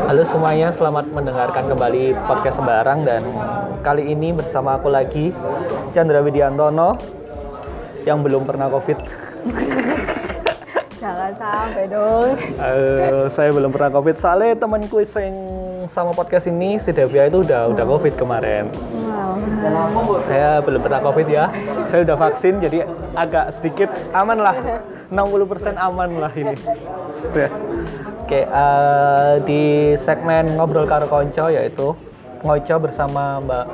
Halo semuanya, selamat mendengarkan kembali podcast Sembarang dan kali ini bersama aku lagi Chandra Widiantono yang belum pernah COVID. Jangan sampai dong. Eh, saya belum pernah COVID soalnya temanku yang sama podcast ini si Devia itu udah udah COVID kemarin. Wow. Saya belum pernah COVID ya. Saya udah vaksin jadi agak sedikit aman lah. 60% aman lah ini. Oke, eh, di segmen ngobrol karo konco yaitu ngoco bersama Mbak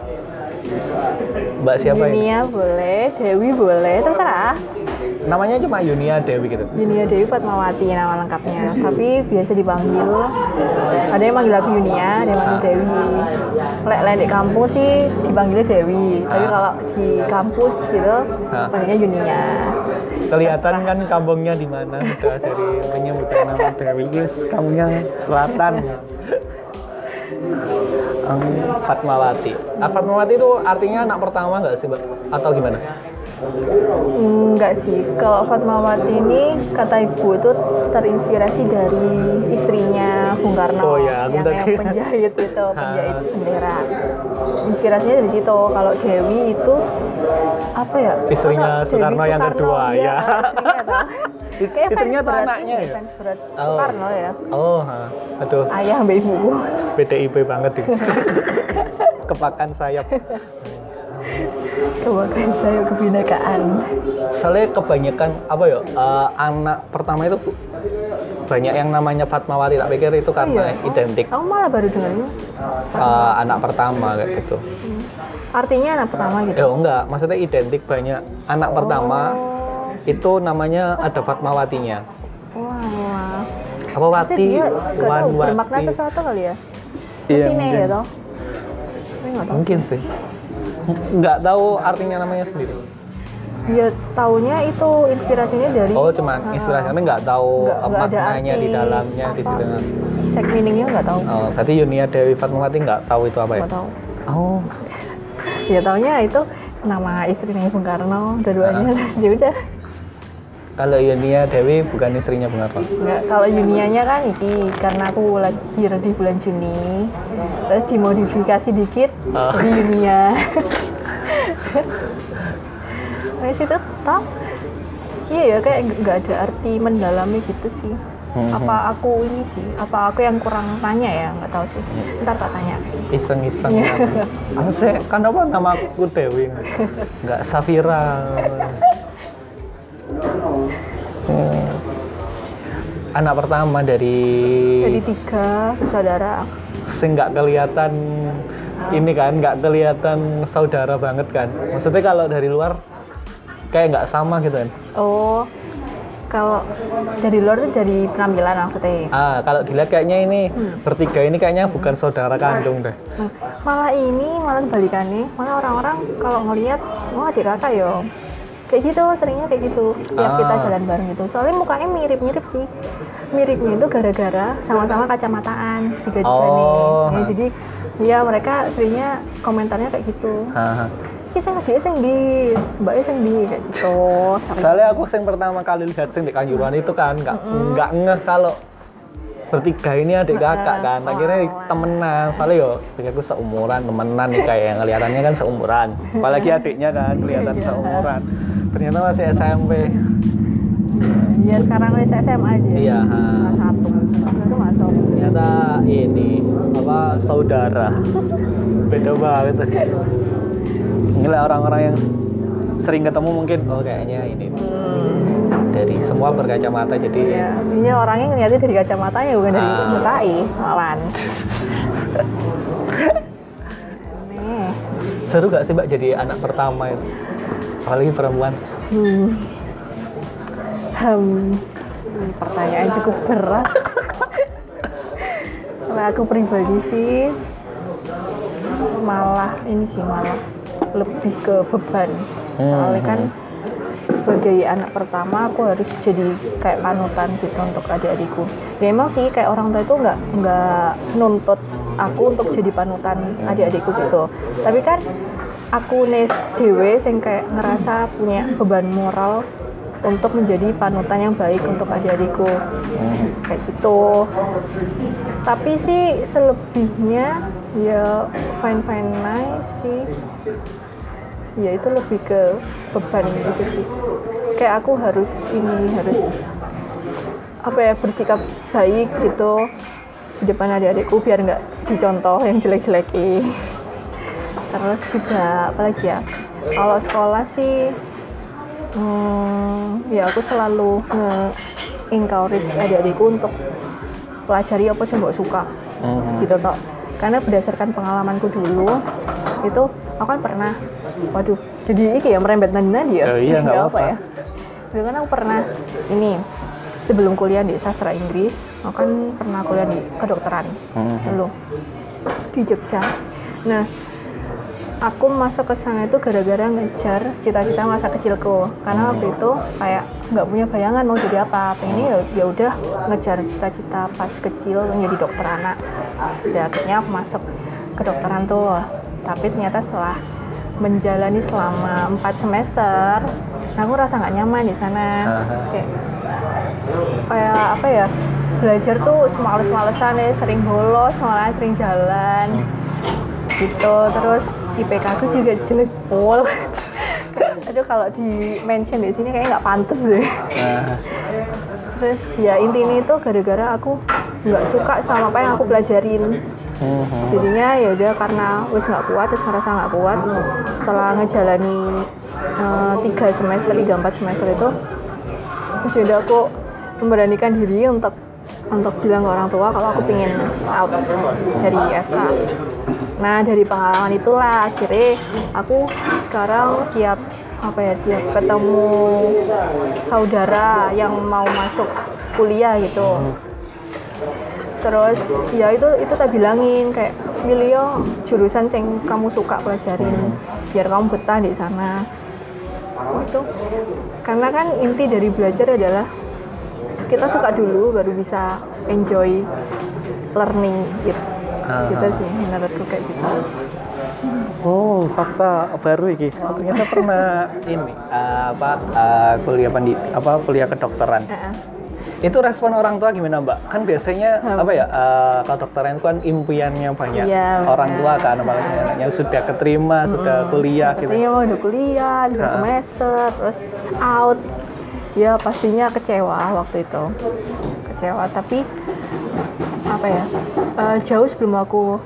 Mbak siapa ini? Yunia boleh, Dewi boleh, terserah. Namanya cuma Yunia Dewi gitu. Yunia Dewi Fatmawati nama lengkapnya. Tapi biasa dipanggil. Ada yang manggil aku Yunia, ada yang manggil Dewi. Lek lek di kampus sih dipanggilnya Dewi. Tapi Ah. kalau di kampus gitu Ah. panggilnya Yunia. Kelihatan kan kampungnya di mana udah dari menyebutkan nama Dewi. Kampungnya selatan. Fatmawati. Ah, Fatmawati itu artinya anak pertama nggak sih, Mbak? Atau gimana? Enggak sih, kalau Fatmawati ini kata ibu itu terinspirasi dari istrinya Bung Karno Oh ya, yang, yang penjahit itu, Ah. penjahit bendera. Inspirasinya dari situ. Kalau Dewi itu apa ya? Istrinya? Dewi Soekarno yang kedua, iya, ya. Is- Kayak istrinya atau berat anaknya ini, ya? Fans berat Oh. Soekarno ya. Oh, ha. aduh, Ayah mbak ibuku. PDIP banget ini. Kepakan sayap. Kebakan saya kebinekaan. Soalnya kebanyakan apa ya? eh, anak pertama itu banyak yang namanya Fatmawati. Tak pikir itu karena Iya. identik Aku malah baru dengarnya. eh, anak pertama kayak gitu. Artinya anak pertama gitu. Eh, enggak, maksudnya identik banyak anak pertama Oh. itu namanya ada Fatmawatinya. Wah, wah. Apa Wati? dia Wan tahu bermakna Wati. sesuatu kali ya? Iya, nih mungkin. ya toh? Mungkin sih. Nggak tahu artinya namanya sendiri. Ya taunya itu inspirasinya dari Oh, cuman Ah, inspirasinya tapi nggak tahu ada maknanya di arti dalamnya di apa. situ. Sek meaningnya nggak tahu. Oh, tadi Yunia Dewi Fatmawati nggak tahu itu apa ya? Nggak tahu. Oh, Ya taunya itu nama istrinya Bung Karno, dua-duanya. Ya udah. Kalau Yunia Dewi bukan istrinya Bung Karno. Nggak, kalau Yunianya kan ini karena aku lahir di bulan Juni, terus dimodifikasi dikit Oh. jadi Yunia. Terus itu toh, iya ya kayak nggak ada arti mendalami gitu sih. Mhm. Apa aku ini sih? Apa aku yang kurang tanya ya? Nggak tahu sih. Ntar tak tanya. Iseng-iseng. Iya. Apa sih? Kan apa nama aku Dewi? Nggak Safira. Hmm. Anak pertama dari Jadi tiga saudara. sing nggak kelihatan ini kan nggak kelihatan saudara banget kan maksudnya kalau dari luar kayak nggak sama gitu kan Oh, kalau dari luar tuh dari penampilan maksudnya. ah kalau dilihat kayaknya ini Hmm. bertiga ini kayaknya bukan saudara kandung deh Nah, malah ini malah kebalikannya malah orang-orang kalau ngelihat wah adik kakak yo kayak gitu seringnya kayak gitu tiap Ah. kita jalan bareng gitu soalnya mukanya mirip-mirip sih miripnya itu gara-gara sama-sama kacamataan tiga tiga Oh. nih Ya, jadi ya mereka seringnya komentarnya kayak gitu Haha. Ki sing dia sing di mbaknya sing di kayak gitu soalnya aku sing pertama kali lihat sing di kanjuruhan itu kan nggak Mm-mm. nggak ngeh kalau bertiga ini adik kakak kan. Akhirnya temenan. Soalnya yo aku seumuran temenan nih kayak yang kelihatannya kan seumuran. Apalagi adiknya kan kelihatan Iya. seumuran. Ternyata masih SMP ya sekarang wis SMA aja. Iya, ha. kelas satu. Masuk ternyata ini apa saudara. Beda banget. Ini lah orang-orang yang sering ketemu mungkin. Oh kayaknya ini. Hmm. Semua berkacamata jadi Iya, ini orangnya ngeliatnya dari kacamatanya bukan dari Ah. mukai. Aneh. seru gak sih mbak jadi anak pertama itu apalagi perempuan Hmm. Hmm. Ini pertanyaan cukup berat. Kalau aku pribadi sih malah ini sih malah lebih ke beban. Hmm. Soalnya kan sebagai anak pertama aku harus jadi kayak panutan gitu untuk adik-adikku. Ya emang sih kayak orang tua itu nggak nggak nuntut aku untuk jadi panutan adik-adikku gitu. Tapi kan aku nih dewe sing kayak ngerasa punya beban moral untuk menjadi panutan yang baik untuk adik-adikku kayak gitu tapi sih selebihnya ya fine fine nice sih ya itu lebih ke beban gitu sih. Kayak aku harus ini harus apa ya bersikap baik gitu di depan adik-adikku biar nggak dicontoh yang jelek-jelekin terus juga apa lagi ya kalau sekolah sih hmm, ya aku selalu nge-encourage adik-adikku untuk pelajari apa sih mbak suka Hmm. gitu toh. Karena berdasarkan pengalamanku dulu itu aku kan pernah. Waduh jadi ini ya merembet nanti ya? Oh iya, nggak Nggak apa-apa. ya? Dulu kan aku pernah ini sebelum kuliah di sastra Inggris aku kan pernah kuliah di kedokteran Hmm. dulu di Jogja. Nah aku masuk ke sana itu gara-gara ngejar cita-cita masa kecilku. Karena waktu itu kayak nggak punya bayangan mau jadi apa. Pengennya ya ya udah ngejar cita-cita pas kecil menjadi dokter anak. Dan akhirnya aku masuk kedokteran tuh tapi ternyata setelah menjalani selama 4 semester aku rasa nggak nyaman di sana. Kayak kayak apa ya belajar tuh semales-malesan ya sering bolos malah sering jalan gitu. Terus IPK aku juga jelek pol. Aduh kalau di mention di sini kayaknya nggak pantas deh. Terus ya intinya itu gara-gara aku nggak suka sama apa yang aku pelajarin hmm. jadinya ya udah karena wis nggak kuat terus ngerasa nggak kuat setelah ngejalani eh, tiga semester tiga empat semester itu terus ya udah aku memberanikan diri untuk untuk bilang ke orang tua kalau aku pingin out dari FK nah dari pengalaman itulah akhirnya aku sekarang tiap apa ya tiap ketemu saudara yang mau masuk kuliah gitu terus ya itu itu tak bilangin kayak pilih yo jurusan yang kamu suka pelajarin biar kamu betah di sana itu karena kan inti dari belajar adalah kita suka dulu baru bisa enjoy learning gitu Ah. gitu sih menurutku kayak gitu Oh, fakta baru iki. Oh, ternyata pernah ini eh, apa eh, kuliah pandit apa kuliah kedokteran. Heeh. Itu respon orang tua gimana, Mbak? Kan biasanya Hmm. apa ya eh, kedokteran itu kan impiannya banyak. Iya, orang tua kan apalagi anaknya sudah keterima, sudah kuliah gitu. mau udah kuliah Ha. semester terus out ya pastinya kecewa waktu itu kecewa tapi apa ya eh, jauh sebelum aku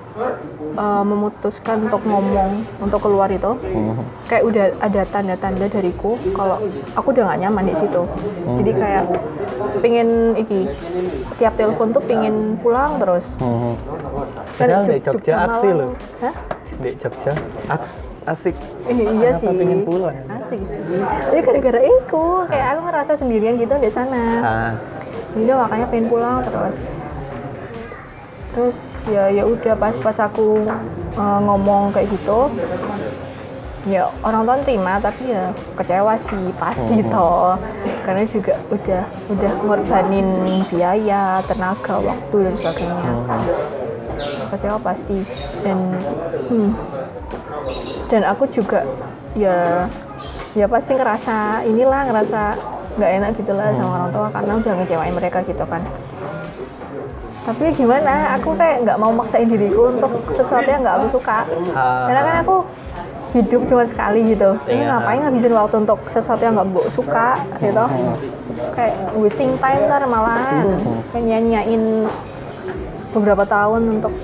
eh, memutuskan untuk ngomong untuk keluar itu Hmm. kayak udah ada tanda-tanda dariku kalau aku udah gak nyaman di situ jadi kayak pingin iki tiap telepon tuh pingin pulang terus Hmm. Kan Padahal di Jog- Jogja aksi loh. Hah? Di Jogja aks, asik. Eh, iya Kenapa sih. pengen pulang? Asik sih. Tapi gara-gara itu, kayak aku ngerasa sendirian gitu di sana. Ah, Jadi makanya pengen pulang terus. Terus ya ya udah pas pas aku uh, ngomong kayak gitu, ya orang tua terima tapi ya kecewa sih pasti Mhm. toh. Karena juga udah udah ngorbanin biaya, tenaga, waktu dan sebagainya. hmm. kecewa pasti dan hmm, dan aku juga ya ya pasti ngerasa inilah ngerasa nggak enak gitulah sama orang tua karena udah ngecewain mereka gitu kan tapi gimana? Aku kayak nggak mau maksain diriku untuk sesuatu yang nggak aku suka. Ah. karena kan aku hidup cuma sekali gitu. Ini Iya. ngapain ngabisin waktu untuk sesuatu yang nggak gue suka gitu? Kayak wasting time ntar malahan. Kayak nyanyain beberapa tahun untuk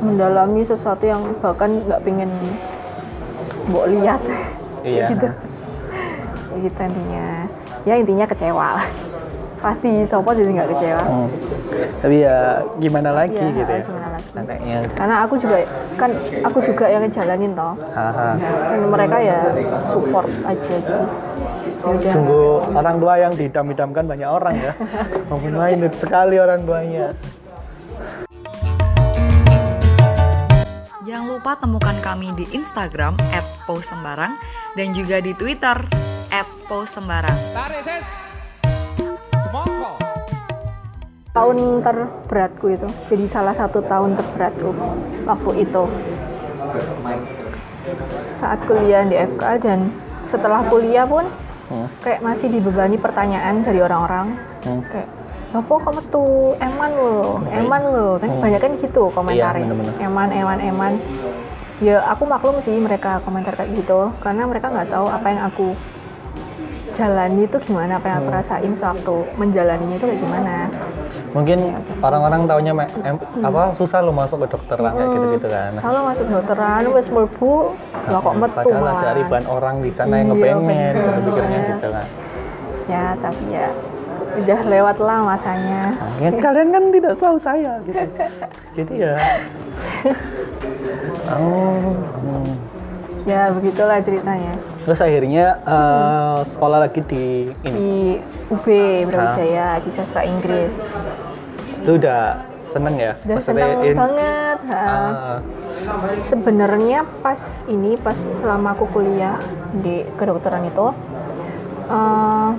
mendalami sesuatu yang bahkan nggak pengen mbok lihat. Iya. gitu. Gitu intinya. Ya intinya kecewa. lah pasti sopo jadi nggak kecewa Hmm. Tapi ya gimana lagi Iya, gitu ya. gimana lagi. Anaknya. karena aku juga kan aku juga yang ngejalanin toh dan mereka ya support aja gitu Ya. Sungguh orang tua yang didam-idamkan banyak orang ya. Main sekali orang tuanya. Jangan lupa temukan kami di Instagram @posembarang dan juga di Twitter @posembarang. Tahun terberatku itu. Jadi salah satu tahun terberatku waktu itu. Saat kuliah di FK dan setelah kuliah pun Hmm. kayak masih dibebani pertanyaan dari orang-orang. Hmm. kayak apa kamu tuh? Eman lo eman lo. Kan Hmm. banyak kan gitu komentarnya. Iya, eman eman eman. Ya aku maklum sih mereka komentar kayak gitu. Karena mereka nggak tahu apa yang aku jalani itu gimana apa yang aku Hmm. rasain sewaktu menjalaninya itu kayak gimana Mungkin orang-orang taunya me- em- apa susah lo masuk ke dokteran kayak Hmm. gitu-gitu kan. kalau masuk dokteran wes mlebu lah kok metu Padahal ada ribuan orang di sana yang Iya, ngepengen, kalau pikirnya gitu kan. ya tapi ya udah lewat lah masanya Ya, kalian kan tidak tahu saya gitu. Jadi ya. Oh. hmm. Ya begitulah ceritanya Terus akhirnya eh, sekolah lagi di ini. di UB Brawijaya di sastra Inggris Itu udah seneng ya? udah Maksudnya seneng in- banget. Ah, sebenarnya pas ini pas selama aku kuliah di kedokteran itu eh,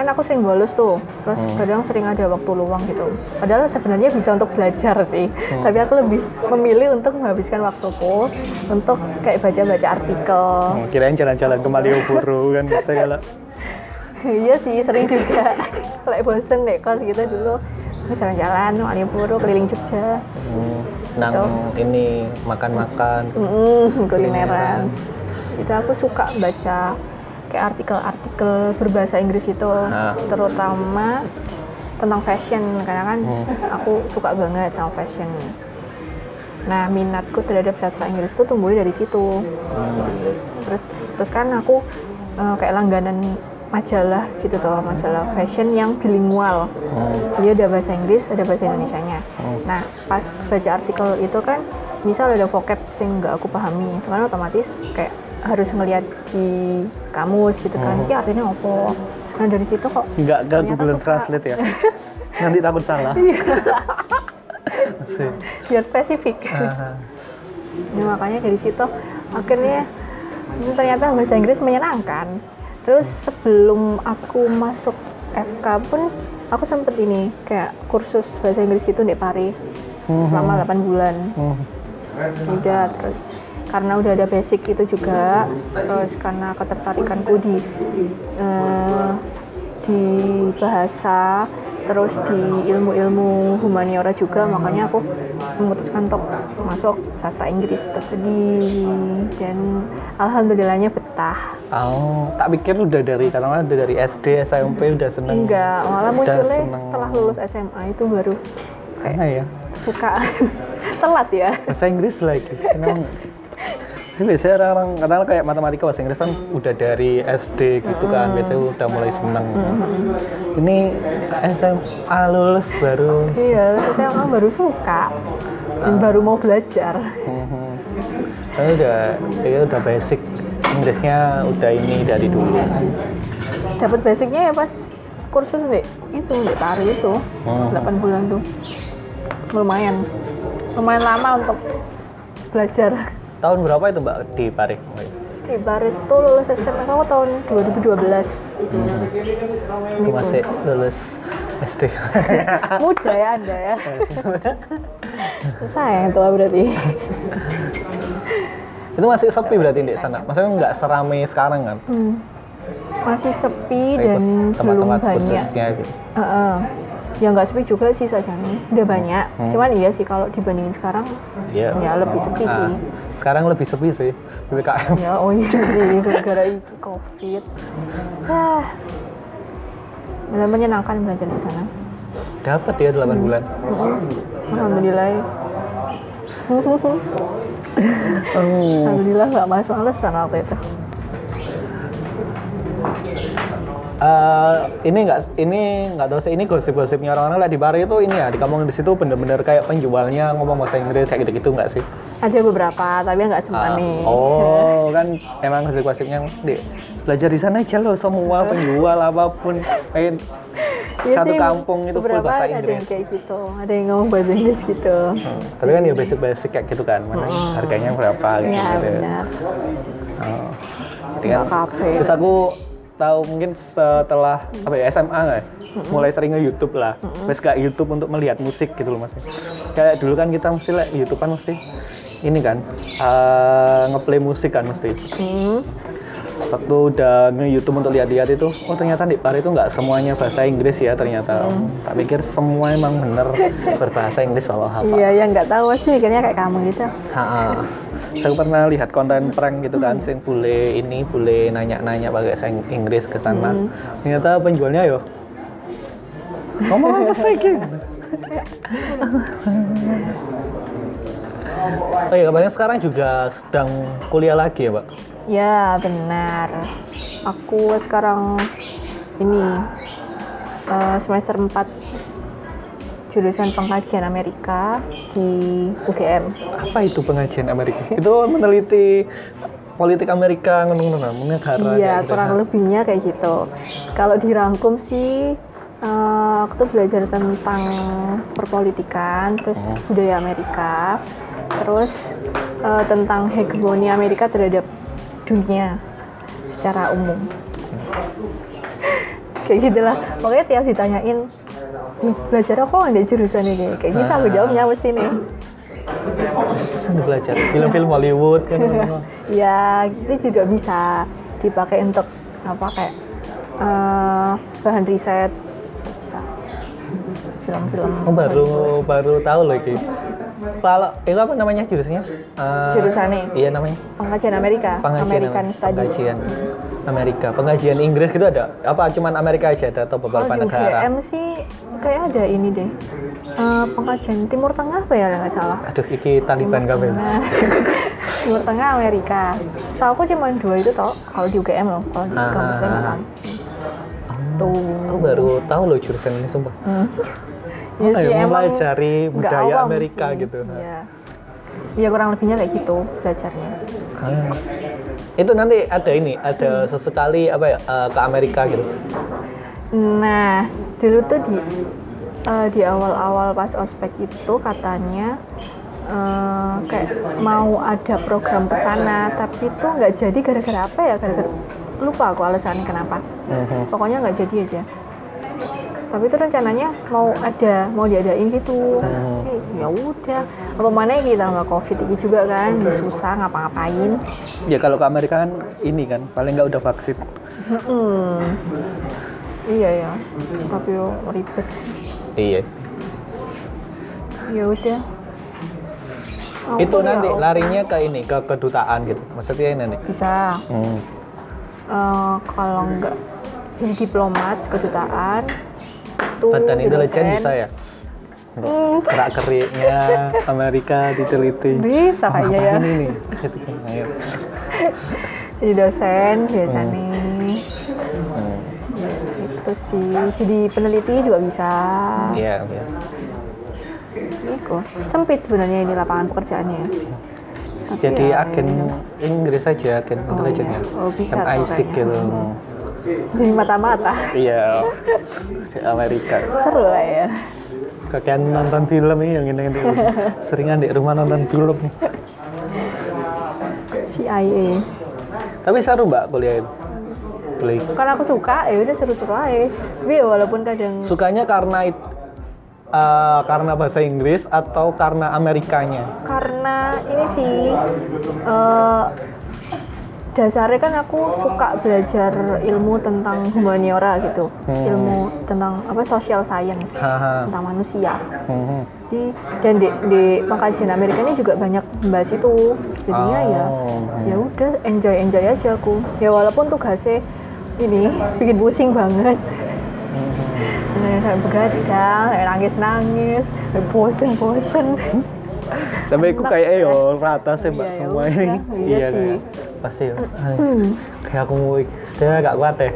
kan aku sering bolos tuh. Terus Hmm. kadang sering ada waktu luang gitu. Padahal sebenarnya bisa untuk belajar sih. Hmm. tapi aku lebih memilih untuk menghabiskan waktuku untuk kayak baca-baca artikel. Hmm, kirain jalan-jalan ke Malioboro kan saya kalau iya sih sering juga. Kayak bosen deh kos gitu dulu. Jalan-jalan Malioboro keliling Jogja. Hmm, nang ini makan-makan. Mm, kulineran. Itu aku suka baca kayak artikel-artikel berbahasa Inggris itu, Nah. terutama tentang fashion karena kan Hmm. aku suka banget sama fashion. Nah, minatku terhadap sastra Inggris itu tumbuh dari situ. Hmm. Terus terus kan aku eh, kayak langganan majalah gitu tuh, majalah fashion yang bilingual. Hmm. Jadi ada bahasa Inggris, ada bahasa Indonesianya. Hmm. Nah, pas baca artikel itu kan misal ada vocab yang nggak aku pahami, kan otomatis kayak harus ngeliat di kamus gitu kan, Hmm. artinya apa? Nah dari situ kok Nggak Ternyata Google suka. Translate ya? Nanti takut salah. Iya. Biar spesifik. Ah, Nah, makanya dari situ akhirnya hmm, ternyata bahasa Inggris menyenangkan. Terus sebelum aku masuk FK pun aku sempet ini kayak kursus bahasa Inggris gitu di Pari Mhm. selama 8 bulan. hmm. udah terus karena udah ada basic itu juga terus karena ketertarikanku di eh, di bahasa terus di ilmu-ilmu humaniora juga makanya aku memutuskan untuk masuk sastra Inggris tadi dan alhamdulillahnya betah Oh, tak pikir udah dari karena udah dari SD, SMP udah seneng. enggak malah munculnya seneng. setelah lulus SMA itu baru Karena ya suka telat ya bahasa Inggris lagi. Kenapa? Ini biasanya orang-orang kenal kayak matematika bahasa Inggris kan udah dari SD gitu kan, biasanya udah mulai seneng. Ini SMA lulus baru. iya saya baru suka dan baru mau belajar Mhm. Saya udah, ya udah basic Inggrisnya udah ini dari dulu. dapat basicnya ya pas kursus nih itu di tari itu Hmm. 8 bulan tuh lumayan lumayan lama untuk belajar Tahun berapa itu Mbak di Paris? di bar itu lulus SMA aku tahun 2012 Aku masih lulus SD. muda ya anda ya saya yang tua berarti itu masih sepi berarti di sana. Maksudnya nggak seramai sekarang kan? Hmm. masih sepi dan kurs- belum tempat-tempat banyak gitu. Heeh. ya nggak sepi juga sih sajane udah banyak Hmm. cuman iya sih kalau dibandingin sekarang Iya. ya lebih sepi Ah, sih Sekarang lebih sepi sih PPKM. ya oh iya gara-gara iki covid ah benar menyenangkan belajar di sana Dapat ya 8 bulan. Mm-mm. alhamdulillah Oh. alhamdulillah nggak masuk alasan waktu itu Eh, ini nggak ini nggak tahu sih ini gosip-gosipnya orang-orang lah di bar itu ini ya di kampung di situ bener-bener kayak penjualnya ngomong bahasa Inggris kayak gitu-gitu nggak sih? ada beberapa tapi nggak semua Ah, nih oh kan emang gosip-gosipnya di belajar di sana aja loh semua penjual apa pun kayak Iya satu sih, kampung itu full bahasa ada yang Inggris. kayak gitu ada yang ngomong bahasa Inggris gitu Hmm, Tapi kan ya basic-basic kayak gitu kan, mana Mm-mm. harganya berapa gitu. ya gitu. benar Oh. Kan, kafe terus aku tahu mungkin setelah apa ya SMA nggak ya? mulai sering nge YouTube lah terus kayak YouTube untuk melihat musik gitu loh mas. Kayak dulu kan kita mesti lah YouTube kan mesti ini kan eh, ngeplay musik kan mesti. Hmm. Waktu udah nge-youtube untuk lihat-lihat itu oh ternyata di Par itu nggak semuanya bahasa Inggris ya ternyata tak pikir semua emang bener berbahasa Inggris walau apa Iya, yang nggak tahu sih mikirnya kayak kamu gitu. Ha, saya pernah lihat konten prank gitu kan, sing bule ini bule nanya-nanya pakai bahasa Inggris ke sana. Hmm. Ternyata penjualnya yo ngomong apa sih. Oh iya, kabarnya sekarang juga sedang kuliah lagi ya, Mbak? Ya, benar. Aku sekarang ini eh, semester 4 jurusan pengkajian Amerika di UGM. Apa itu pengajian Amerika? itu meneliti politik Amerika ngono-ngono negara. Iya, gitu. kurang lebihnya kayak gitu. Kalau dirangkum sih, eh, aku tuh belajar tentang perpolitikan, terus Oh. budaya Amerika, terus eh, tentang hegemoni Amerika terhadap dunia secara umum. kayak gitulah. Pokoknya tiap ditanyain, "Nih, belajar apa ada jurusan ini? Kayak gitu aku jawabnya mesti nih. Belajar film-film Hollywood kan. ngono-ngono. ya itu juga bisa dipakai untuk apa kayak eh, bahan riset bisa film-film Oh, baru baru tahu loh iki. Kalau itu apa namanya jurusannya? Eh, Jurusannya? Iya namanya. pengkajian Amerika Pengajian American. Studies Pengajian Amerika. Pengajian Inggris gitu ada? Apa cuman Amerika aja ada atau beberapa di negara? UGM sih kayak ada ini deh Eh, pengkajian Timur Tengah apa ya nggak salah Aduh, iki Taliban. Tengah. Timur Tengah Amerika setahu aku cuma dua itu toh kalau di UGM loh kalau di Ah, kampus lain ah, kan Tuh, aku baru tahu loh jurusan ini sumpah. Hmm. Sih, ya, emang mempelajari nggak budaya Amerika sih. gitu. Iya. Iya kurang lebihnya kayak gitu belajarnya. Ah. Itu nanti ada ini, ada Hmm. sesekali apa ya eh, ke Amerika gitu. Nah, dulu tuh di eh, di awal-awal pas ospek itu katanya eh, kayak mau ada program ke sana, tapi itu nggak jadi gara-gara apa ya? Gara-gara lupa aku alasannya kenapa. Mhm. Pokoknya nggak jadi aja. Tapi itu rencananya mau ada, mau diadain gitu. Hmm. Eh, ya udah. Apa mana kita nggak covid ini juga kan, susah ngapa-ngapain. Ya kalau ke Amerika kan ini kan paling nggak udah vaksin. Hmm. Iya ya, tapi yo ribet. Iya. Ya udah. Aku itu ya nanti oke. larinya ke ini ke kedutaan gitu. Maksudnya ini nanti. bisa. Hmm. Eh, kalau nggak jadi diplomat kedutaan itu Badan intelijen dosen. bisa ya. Hmm, Gerak geriknya Amerika diteliti. bisa kayaknya ya. Ini nih. Gitu kan. Jadi dosen biasanya. Hmm. Itu sih. Jadi peneliti juga bisa. Iya, iya. Iku. Sempit sebenarnya ini lapangan pekerjaannya. Tapi Jadi ya, agen Inggris aja, agen Oh, intelijennya. iya. Oh, bisa Kan kayaknya. gitu. Jadi mata-mata. Iya. Di Amerika. Seru lah ya. Kakek nonton film nih yang ini, ini. Seringan di rumah nonton film nih. CIA. Tapi seru mbak kuliah itu. Beli. Karena aku suka, ya udah seru-seru aja. Tapi ya walaupun kadang Sukanya karena it- eh, karena bahasa Inggris atau karena Amerikanya? karena ini sih eh, dasarnya kan aku suka belajar ilmu tentang humaniora gitu, Hmm. ilmu tentang apa social science Haha. tentang manusia. Mhm. Jadi, dan di, di pengkajian Amerika ini juga banyak membahas itu. Jadinya ya Oh. ya udah enjoy enjoy aja aku. Ya walaupun tugasnya ini bikin pusing banget. Mhm. Nah, sampai begadang, sampai nangis-nangis, sampai bosen-bosen. Tapi aku kayak ya. yo rata sih mbak Iya, ya semua ini. Iya sih. Pasti. yo. Ay, Hmm. Kayak aku mau dia gak kuat deh.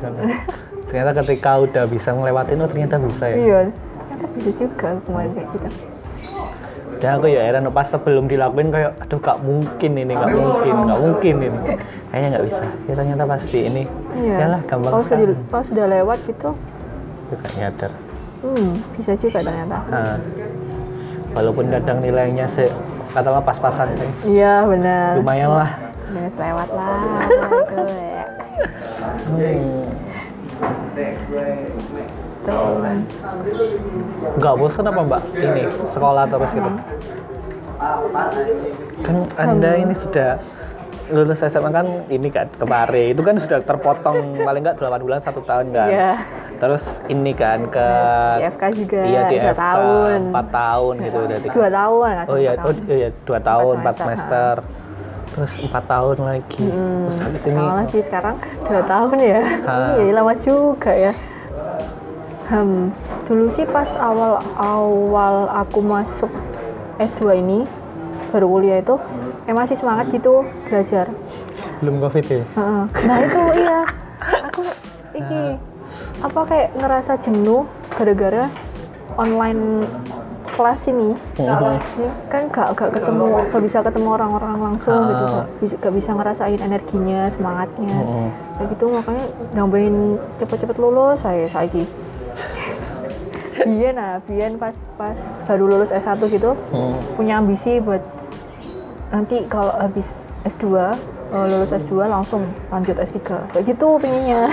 ternyata ketika udah bisa ngelewatin oh ternyata bisa ya. Iya, ternyata bisa juga kemarin kayak gitu. Dan aku ya heran pas sebelum dilakuin kayak aduh gak mungkin ini, gak mungkin, gak mungkin ini. Kayaknya nggak bisa. Ya ternyata pasti ini. Iya. Yalah gampang Kalau sudah, kalau sudah lewat gitu, Aku gak nyadar. hmm, bisa juga ternyata. Nah, walaupun kadang nilainya se katakanlah pas-pasan. Iya benar. Lumayan lah. Udah lewat lah. ya. Hmm. Tuh. Nggak bosan apa mbak ini sekolah terus gitu? Kan anda ini sudah lulus SMA kan ini kan kemarin itu kan sudah terpotong paling nggak 8 bulan satu tahun kan Iya. terus ini kan ke Di FK juga iya di FK tahun. 4 tahun gitu berarti Dua tahun oh iya oh iya dua tahun empat semester, semester terus empat tahun lagi Hmm, terus habis ini kalau lagi sekarang dua tahun ya. Ah. Iya lama juga ya. Hmm, dulu sih pas awal-awal aku masuk S2 ini baru kuliah itu eh masih semangat gitu belajar. belum covid ya. Nah itu iya, aku iki apa kayak ngerasa jenuh gara-gara online kelas ini. Ya, kan gak, gak ketemu gak bisa ketemu orang-orang langsung gitu Ah. gak bisa, gak bisa ngerasain energinya semangatnya. Mhm. kayak gitu makanya nambahin cepet-cepet lulus saya saiki. Bian nah Bian pas pas baru lulus S1 gitu punya ambisi buat nanti kalau habis S2 eh, lulus S2 langsung lanjut S3 kayak gitu pengennya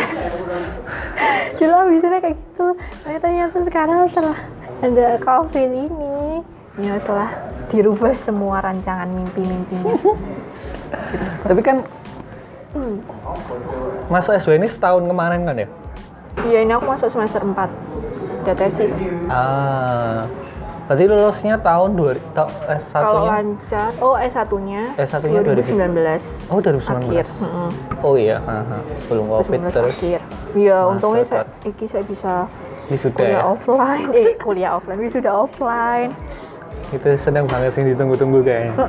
dulu ambisinya kayak gitu. Tapi ternyata sekarang setelah ada covid ini. Ya setelah dirubah semua rancangan mimpi-mimpinya. Tapi kan hmm. masuk S2 ini setahun kemarin kan ya? Iya ini aku masuk semester 4 udah tesis. Ah. Berarti lulusnya tahun dua ta, S1 kalau lancar oh S1 nya S1 nya 2019 oh 2019 akhir Mm-mm. oh iya. Aha. sebelum covid 2019 terus. iya untungnya saya, Tat. iki saya bisa wisuda kuliah ya? offline. Eh kuliah offline sudah offline. Itu senang banget sih ditunggu-tunggu kayaknya.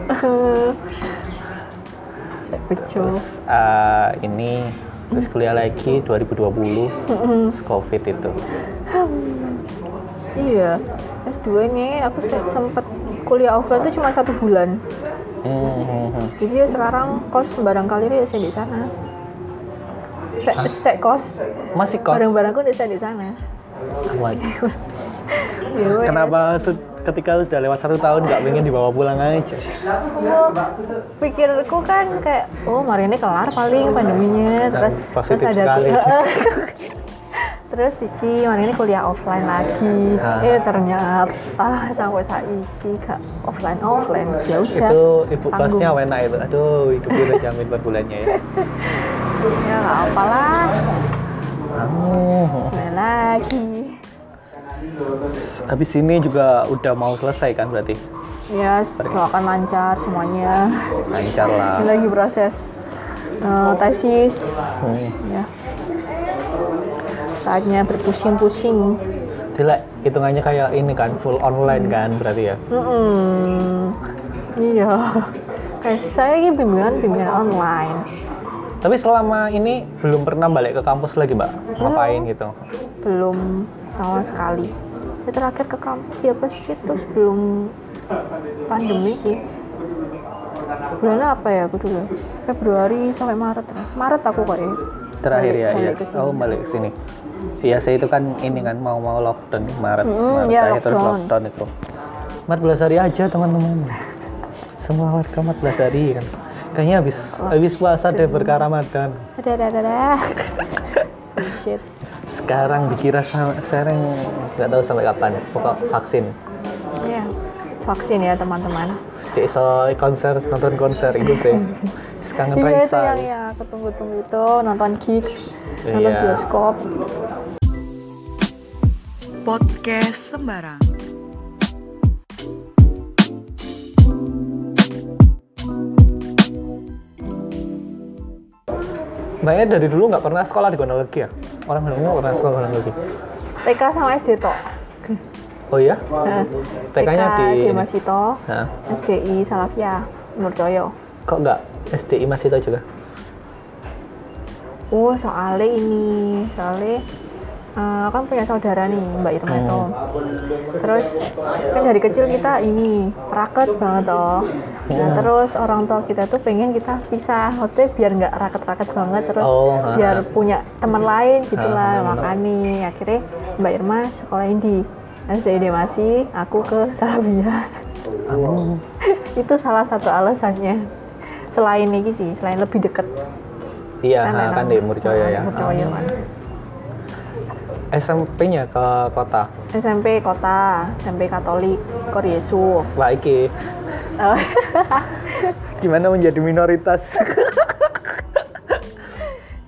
Saya terus ah, ini terus kuliah lagi 2020 terus covid itu. Iya. S2 ini aku se- sempet kuliah offline itu cuma satu bulan. Hmm, jadi ya sekarang kos barangkali ya saya di sana. Se kos. Masih kos? Barang-barangku udah saya di sana Ya kenapa ketika udah lewat satu tahun nggak pengen dibawa pulang aja? Aku pikirku kan kayak oh hari ini kelar paling pandeminya. Terus positif terus ada sekali. terus iki hari ini kuliah offline lagi. Ah. eh ternyata sampai saiki gak offline offline. Ya udah itu ibu tanggung. kosnya enak itu. Aduh hidupnya udah jamin per bulannya ya. Ya nggak apalah oh. lagi. Habis ini juga udah mau selesai kan berarti? Ya doakan lancar semuanya. Lancar lah. Ini lagi proses eh, tesis. Hmm. ya. Saatnya berpusing-pusing. Jadi hitungannya kayak ini kan full online kan berarti ya? Mm-mm. iya. Kayak saya ini bimbingan bimbingan online tapi selama ini belum pernah balik ke kampus lagi mbak? Ngapain gitu? Belum sama sekali. Ya, terakhir ke kampus ya pas itu sebelum pandemi sih. Bulan apa ya? Aku dulu. Februari sampai Maret. Ya. Maret aku kok ya. Terakhir ya, Balik- ya. balik ke sini. oh balik ke sini. Iya saya itu kan ini kan mau mau lockdown Maret. Mm, Maret iya, terakhir terus lockdown. lockdown itu. 14 hari aja teman-teman. Semua warga 14 hari kan kayaknya habis habis puasa deh berkah Ramadan. Ada ada ada shit sekarang dikira sama sekarang nggak tahu sampai kapan pokok vaksin. Ya vaksin ya teman-teman. Cek so konser nonton konser itu sih. Kangen iya itu yang yang aku tunggu-tunggu itu nonton gigs nonton Iya. bioskop. Podcast sembarang. Mbaknya dari dulu nggak pernah sekolah di Gonolegi ya? Orang bilang nggak pernah sekolah di Gonolegi. TK sama SD tok Oh iya? Nah, TK-nya TK di- di Masito Nah, SDI Salafia Nurjoyo kok nggak SDI masih tahu juga? oh soalnya ini soalnya eh, kan punya saudara nih Mbak Irma Hmm. itu terus kan dari kecil kita ini raket banget toh nah Hmm. terus orang tua kita tuh pengen kita pisah maksudnya biar nggak raket-raket banget terus Oh, biar ha. punya teman lain gitulah ha. makanya akhirnya Mbak Irma sekolahin di SDI masih aku ke Salafia Oh, itu salah satu alasannya selain ini sih selain lebih deket iya ha, kan di Murjoyo ya. Murjoyo kan SMP-nya ke kota. SMP kota SMP Katolik Kor Yesu. Wah iki. Eh, gimana menjadi minoritas?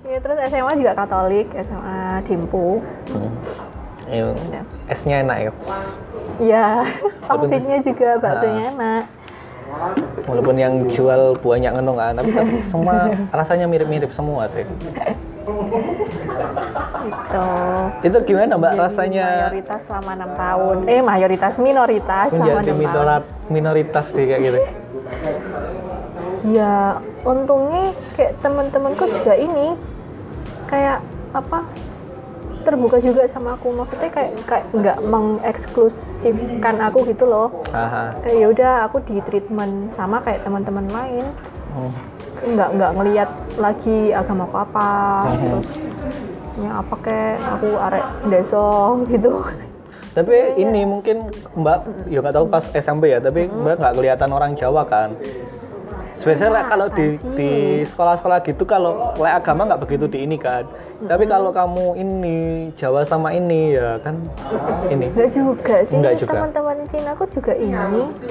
Ya terus SMA juga Katolik SMA Dimpu. Hmm. Iya. Esnya enak ya? Ya Walaupun- pangsitnya juga baksonya Ah. enak walaupun yang jual banyak ngenong kan tapi tapi semua rasanya mirip-mirip semua sih. Gitu. Itu gimana mbak Jadi rasanya? mayoritas selama enam tahun. Eh mayoritas minoritas selama menjadi enam tahun. minorat minoritas di kayak gitu. Ya untungnya kayak teman-temanku juga ini kayak apa terbuka juga sama aku. Maksudnya kayak kayak nggak mengeksklusifkan aku gitu loh. Aha. kayak ya udah aku di treatment sama kayak teman-teman lain. Hmm. nggak nggak ngelihat lagi agama aku apa. Terus ya apa kayak aku arek deso gitu. Tapi ini mungkin mbak ya nggak tahu pas SMP ya tapi mbak nggak kelihatan orang Jawa kan? Sebenarnya Kenapa kalau di sih? di sekolah-sekolah gitu kalau le agama nggak begitu di ini kan. Tapi kalau kamu ini Jawa sama ini ya kan ini. Enggak juga sih Enggak juga. teman-teman Cina aku juga ini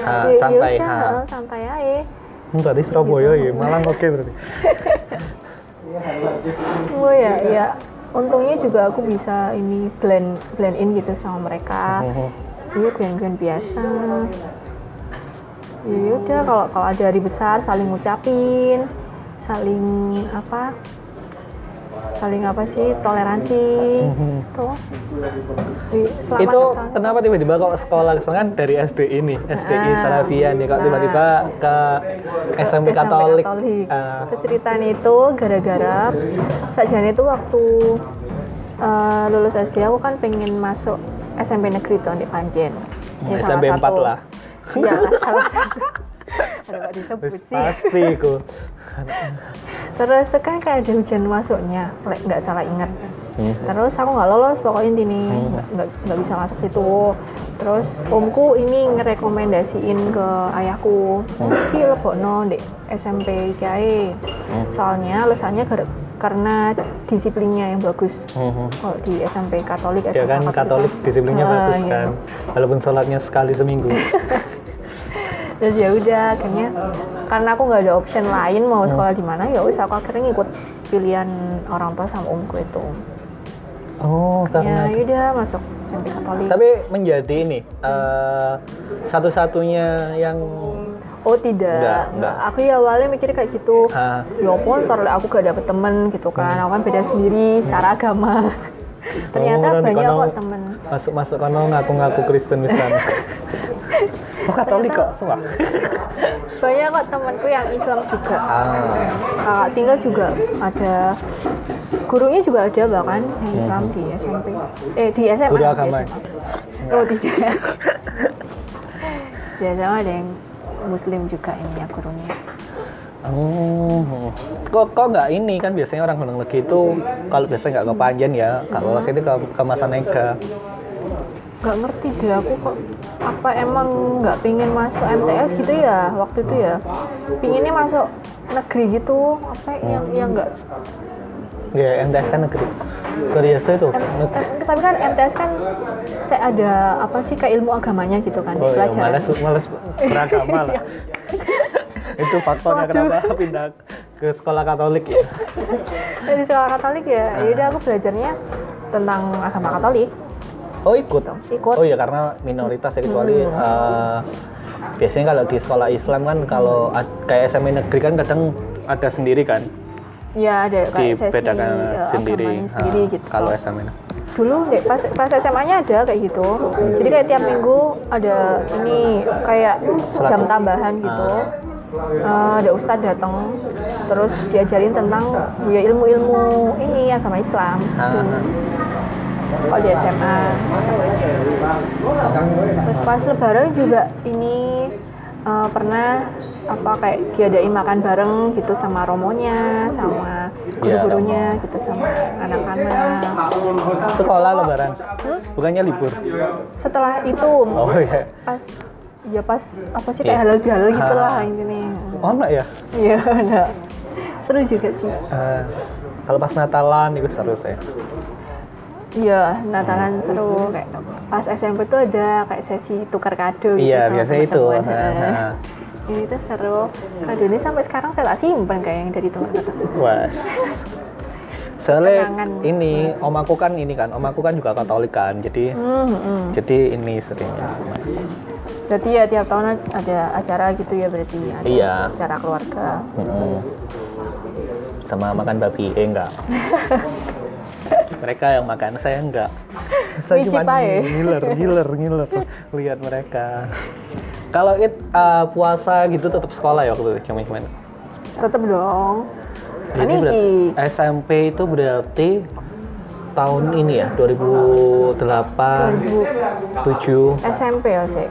Ah, Ya- santai, ya udah, ha. heeh, santai aja Hmm, Berarti Surabaya ya, Malang oke berarti. oh ya ya untungnya juga aku bisa ini blend blend in gitu sama mereka Mhm. iya grand-grand biasa ya udah kalau kalau ada hari besar saling ngucapin saling apa saling apa sih toleransi tuh Di- Itu kenapa tiba-tiba kok sekolah kan dari SD ini, SDI Ah, Salafian nih kok nah. tiba-tiba ke SMP SMP Katolik. Katolik. Ah, Itu ceritanya itu gara-gara sajane itu waktu eh, lulus SD aku kan pengen masuk SMP negeri tuh di Panjen. Ya, salah SMP 4 satu- lah. Iya, salah satu. Ada kok disebut Wis sih. pasti ku. Terus itu kan kayak ada ujian masuknya, nggak salah ingat. Hmm. Terus aku nggak lolos pokoknya intinya Hmm. nggak nggak nggak bisa masuk situ. Terus omku ini ngerekomendasiin ke ayahku, Hmm. iki lebokno di SMP kiai. Hmm. Soalnya alasannya karena disiplinnya yang bagus. Kalau di SMP Katolik, Ya kan Katolik disiplinnya Ah, bagus iya. kan. Walaupun sholatnya sekali seminggu. Terus ya udah akhirnya karena aku nggak ada option lain Hmm. mau sekolah di mana ya wis aku akhirnya ngikut pilihan orang tua sama omku itu. Oh, Ya karena udah masuk SMP Katolik. tapi menjadi ini eh, satu-satunya yang Oh tidak, Enggak, enggak. Aku ya awalnya mikir kayak gitu. Ya ntar aku gak dapet temen gitu kan. Aku kan beda sendiri secara agama. Ternyata Oh, banyak kok temen. masuk-masuk kono ngaku-ngaku Kristen misalnya. oh, Katolik kok semua. Banyak kok temenku yang Islam juga. Ah, Kakak tinggal juga ada. Gurunya juga ada bahkan yang Islam di SMP. Eh di SMA. Guru di agama. SMA. Oh tidak. di SMA ada yang Muslim juga ini ya gurunya. Oh, kok kok nggak ini kan biasanya orang Gunung Legi itu kalau biasanya nggak ke Panjen ya, kalau lolos itu ke ke Masanega. Gak ngerti deh aku kok apa emang nggak pingin masuk MTS gitu ya waktu itu ya pinginnya masuk negeri gitu apa yang yang nggak Ya, MTS kan negeri. Biasa itu. M- negeri. M- tapi kan MTS kan saya ada apa sih kayak ilmu agamanya gitu kan Oh ya, pelajaran malas malas beragama lah. Itu faktornya Waduh. kenapa pindah ke sekolah Katolik ya. dari sekolah Katolik ya ya udah aku belajarnya tentang agama Katolik Oh ikut. ikut Oh iya karena minoritas ya kecuali Hmm. eh, biasanya kalau di sekolah Islam kan kalau kayak SMA negeri kan kadang ada sendiri kan ya ada kayak sesi dibedakan eh, sendiri. sendiri Ah, gitu Kalau SMA dulu deh pas pas SMA-nya ada kayak gitu jadi kayak tiap minggu ada ini kayak jam tambahan gitu Ah. Eh, ada ustadz datang terus diajarin tentang ya ilmu-ilmu ini agama Islam Ah. kalau di SMA terus pas lebaran juga ini eh, pernah apa kayak diadain makan bareng gitu sama romonya sama Iya, guru-gurunya gitu sama anak-anak Sekolah lebaran. Hmm? Bukannya libur. setelah itu Oh iya. pas ya pas apa sih Iya. kayak halal bihalal gitu lah Ah. intinya Oh enggak ya? iya ada seru juga sih Eh, kalau pas Natalan itu seru saya. iya Natalan seru kayak pas SMP tuh ada kayak sesi tukar kado gitu Iya biasanya itu. Ah, ah. itu seru kado ini sampai sekarang saya tak simpan kayak yang dari teman kata Wah. Soalnya Kenangan. ini om aku kan ini kan, om aku kan juga Katolik kan, jadi hmm, hmm. jadi ini seringnya. berarti ya tiap tahun ada acara gitu ya berarti ada Iya. acara keluarga Mm-mm. Sama makan babi, eh enggak. mereka yang makan, saya enggak. Saya cuma ngiler, ngiler, ngiler lihat mereka. Kalau it uh, puasa gitu tetap sekolah ya waktu itu, cuma cuman. tetep dong Ini ki. SMP itu berarti tahun ini ya 2008 7 SMP ya sih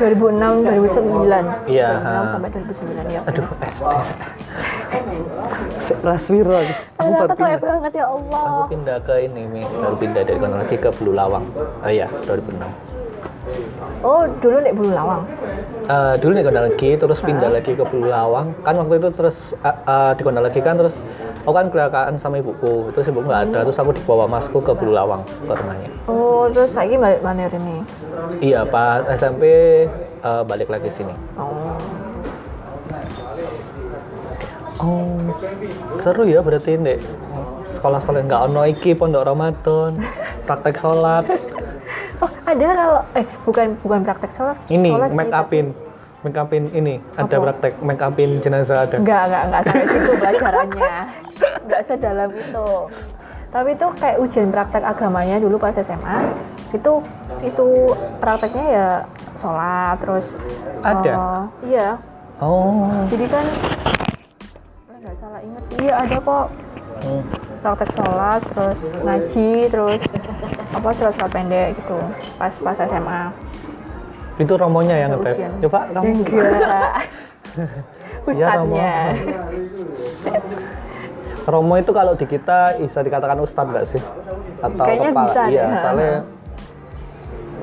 2006 2009 Iya, 2006 ha. sampai 2009 ya. Aduh SD Raswiro aku baru aku pindah. banget ya aku Allah pindah ke ini Mi. baru pindah dari kronologi ke Bulu Lawang. Oh iya 2006 oh dulu nek Bulu Lawang? Eh, dulu di kronologi terus pindah lagi ke Bulu Lawang. Kan waktu itu terus eh, eh, di kronologi kan terus aku kan kecelakaan sama ibuku. Terus ibu nggak ada terus aku dibawa masku ke Bulu Lawang ke rumahnya. Oh terus lagi balik mana ini iya pas SMP eh, balik lagi sini. Oh. Oh, seru ya berarti Dek. Sekolah-sekolah nggak ono iki pondok Ramadan, praktek sholat. Oh ada kalau eh bukan bukan praktek sholat Ini sholat make upin, make upin ini ada Apa? praktek make upin jenazah ada. Enggak, enggak, enggak sampai situ pelajarannya. Enggak sedalam itu. Tapi itu kayak ujian praktek agamanya dulu pas SMA. Itu itu prakteknya ya sholat terus Ada? eh, iya. Oh. Jadi kan enggak salah ingat sih. Iya ada kok Hmm. praktek sholat terus ngaji terus apa surat-surat pendek gitu pas pas SMA. Itu romonya yang ngetes. Coba kamu. Ya, Romo. Romo itu kalau di kita bisa dikatakan ustadz nggak sih? Atau Kayaknya kepala? bisa Iya, deh, soalnya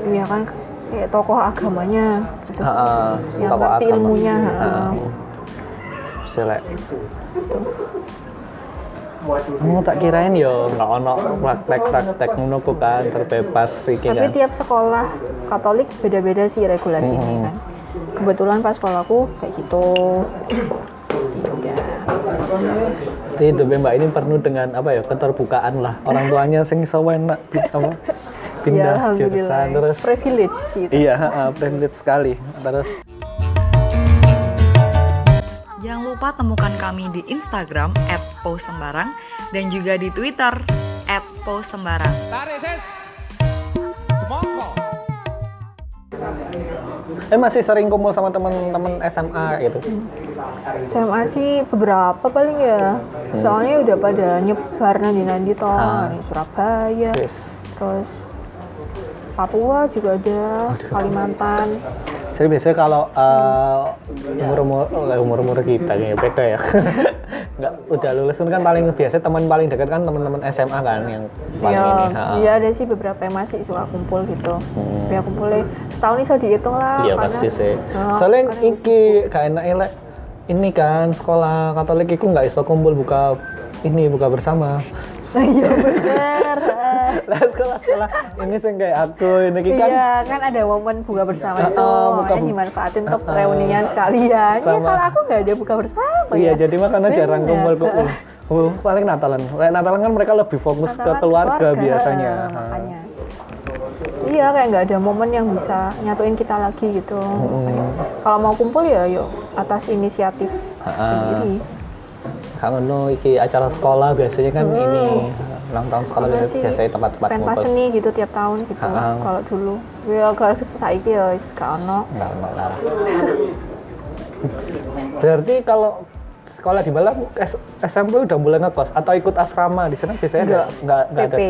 Iya kan kayak tokoh agamanya gitu. Heeh, Yang tokoh ngerti agama. ilmunya, ha. Heeh. Selek. Kamu tak kirain yo nggak ono praktek-praktek ngono kan terbebas iki Tapi kan. tiap sekolah Katolik beda-beda sih regulasinya Hmm. kan. Kebetulan pas sekolahku kayak gitu. Jadi ya hidupnya Mbak ini penuh dengan apa ya keterbukaan lah. Orang tuanya sing sewenak apa Ya, pindah alhamdulillah. jurusan terus privilege sih itu. iya heeh, privilege sekali. Terus Jangan lupa temukan kami di Instagram @posembarang dan juga di Twitter @posembarang. eh masih sering kumpul sama teman-teman SMA gitu. SMA sih beberapa paling ya. Soalnya udah pada nyebar nanti-nanti toh Ah. di Surabaya, Yes. terus Papua juga ada, Kalimantan. Jadi biasanya kalau uh, umur-umur eh, umur-umur kita kayaknya beda ya. Nggak udah lulus itu kan paling biasa teman paling dekat kan teman-teman SMA kan yang paling Iya, ini. iya ada sih beberapa yang masih suka kumpul gitu. Hmm. Ya kumpulnya setahun ini so dihitung lah. Iya pasti sih. Oh, Soalnya iki gak enak elek ini kan sekolah Katolik iku nggak iso kumpul buka ini buka bersama. Iya bener. Lah sekolah-sekolah ini sih kayak aku ini kan Iya kan ada momen buka bersama itu, buka makanya dimanfaatin untuk reunian sekalian. Iya kalau aku nggak ada buka bersama Iya, ya. jadi makanya jarang kumpul kumpul. Oh, paling Natalan. Natalan kan mereka lebih fokus ke keluarga, biasanya. Makanya. Iya kayak nggak ada momen yang bisa nyatuin kita lagi gitu. Kalau mau kumpul ya yuk atas inisiatif sendiri. Kalau no iki acara sekolah biasanya kan Hmm. ini ulang tahun sekolah Apa biasanya, tempat-tempat pentas seni gitu tiap tahun gitu. Ah. Kalau dulu, ya kalau saiki ya wis gak ono. Berarti kalau sekolah di Malang SMP udah mulai ngekos atau ikut asrama di sana biasanya enggak enggak ada. PP.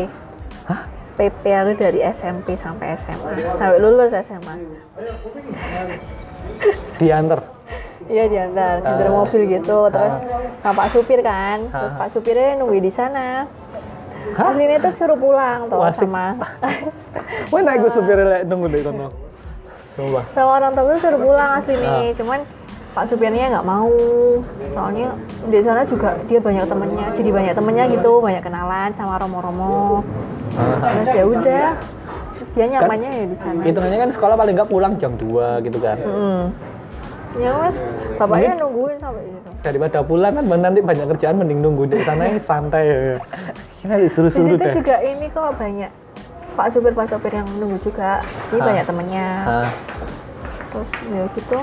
PP aku dari SMP sampai SMA, sampai lulus SMA. Diantar. Iya diantar, diantar Ah. mobil gitu, terus sama Pak supir kan, terus Ah. Pak supirnya nunggu di sana. Hah? Aslinya tuh suruh pulang tuh Wah, asik. sama Wah, naik gue supir lek nunggu di kono. Sumpah. sama orang tua tuh suruh pulang asli Ah. nih, cuman Pak supirnya nggak mau, soalnya di sana juga dia banyak temennya, jadi banyak temennya gitu, banyak kenalan sama romo-romo. Terus ya udah, terus dia nyamannya ya di sana. Hitungannya kan sekolah paling enggak pulang jam 2 gitu kan. Mm. Ya mas. Bapaknya nungguin sampai situ daripada pulang kan nanti banyak kerjaan mending nunggu di sana santai ya. Kita di disuruh-suruh deh. juga ini kok banyak pak supir pak supir yang nunggu juga. Jadi Ah. banyak temennya. Ah, terus ya gitu.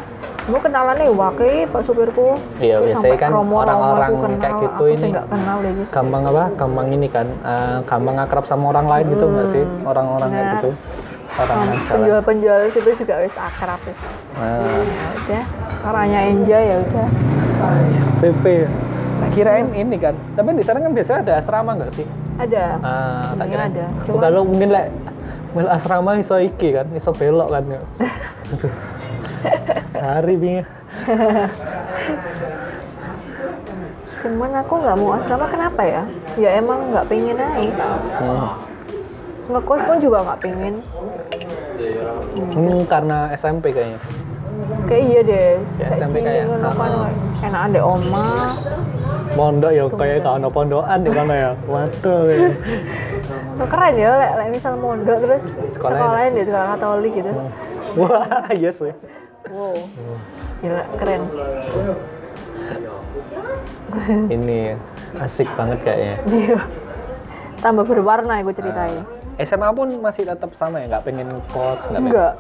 Gue kenalan nih wakil pak supirku Iya, biasanya kan orang-orang kayak gitu aku sih ini. kenal lagi gampang apa? Gampang ini kan eh, gampang akrab sama orang lain gitu nggak sih? Orang-orang kayak gitu orang Sama jalan. penjual-penjual situ juga wis akrab wis. Nah, ya udah. Orangnya enjoy ya udah. PP tak kirain ini kan. Tapi di sana kan biasanya ada asrama nggak sih? Ada. Ah, tak kira. ada. Cuma- kalau mungkin lah mel asrama iso iki kan iso belok kan ya. Hari bingung cuman aku nggak mau asrama kenapa ya? Ya emang nggak pengen naik. Hmm. Ngekos pun juga nggak pengen Hmm, karena SMP kayaknya. Kayak iya deh. Ya, SMP kayak, ah. enak ada oma. Pondok ya kayak kalau ada pondokan di mana ya. Waduh ya. keren ya lek lek misal mondok terus Sekolahnya- sekolahin di sekolah katolik gitu. Wah yes ya wow. Gila keren. Ini asik banget kayaknya. Iya. tambah berwarna aku ceritain SMA pun masih tetap sama ya? Nggak pengen kos nggak enggak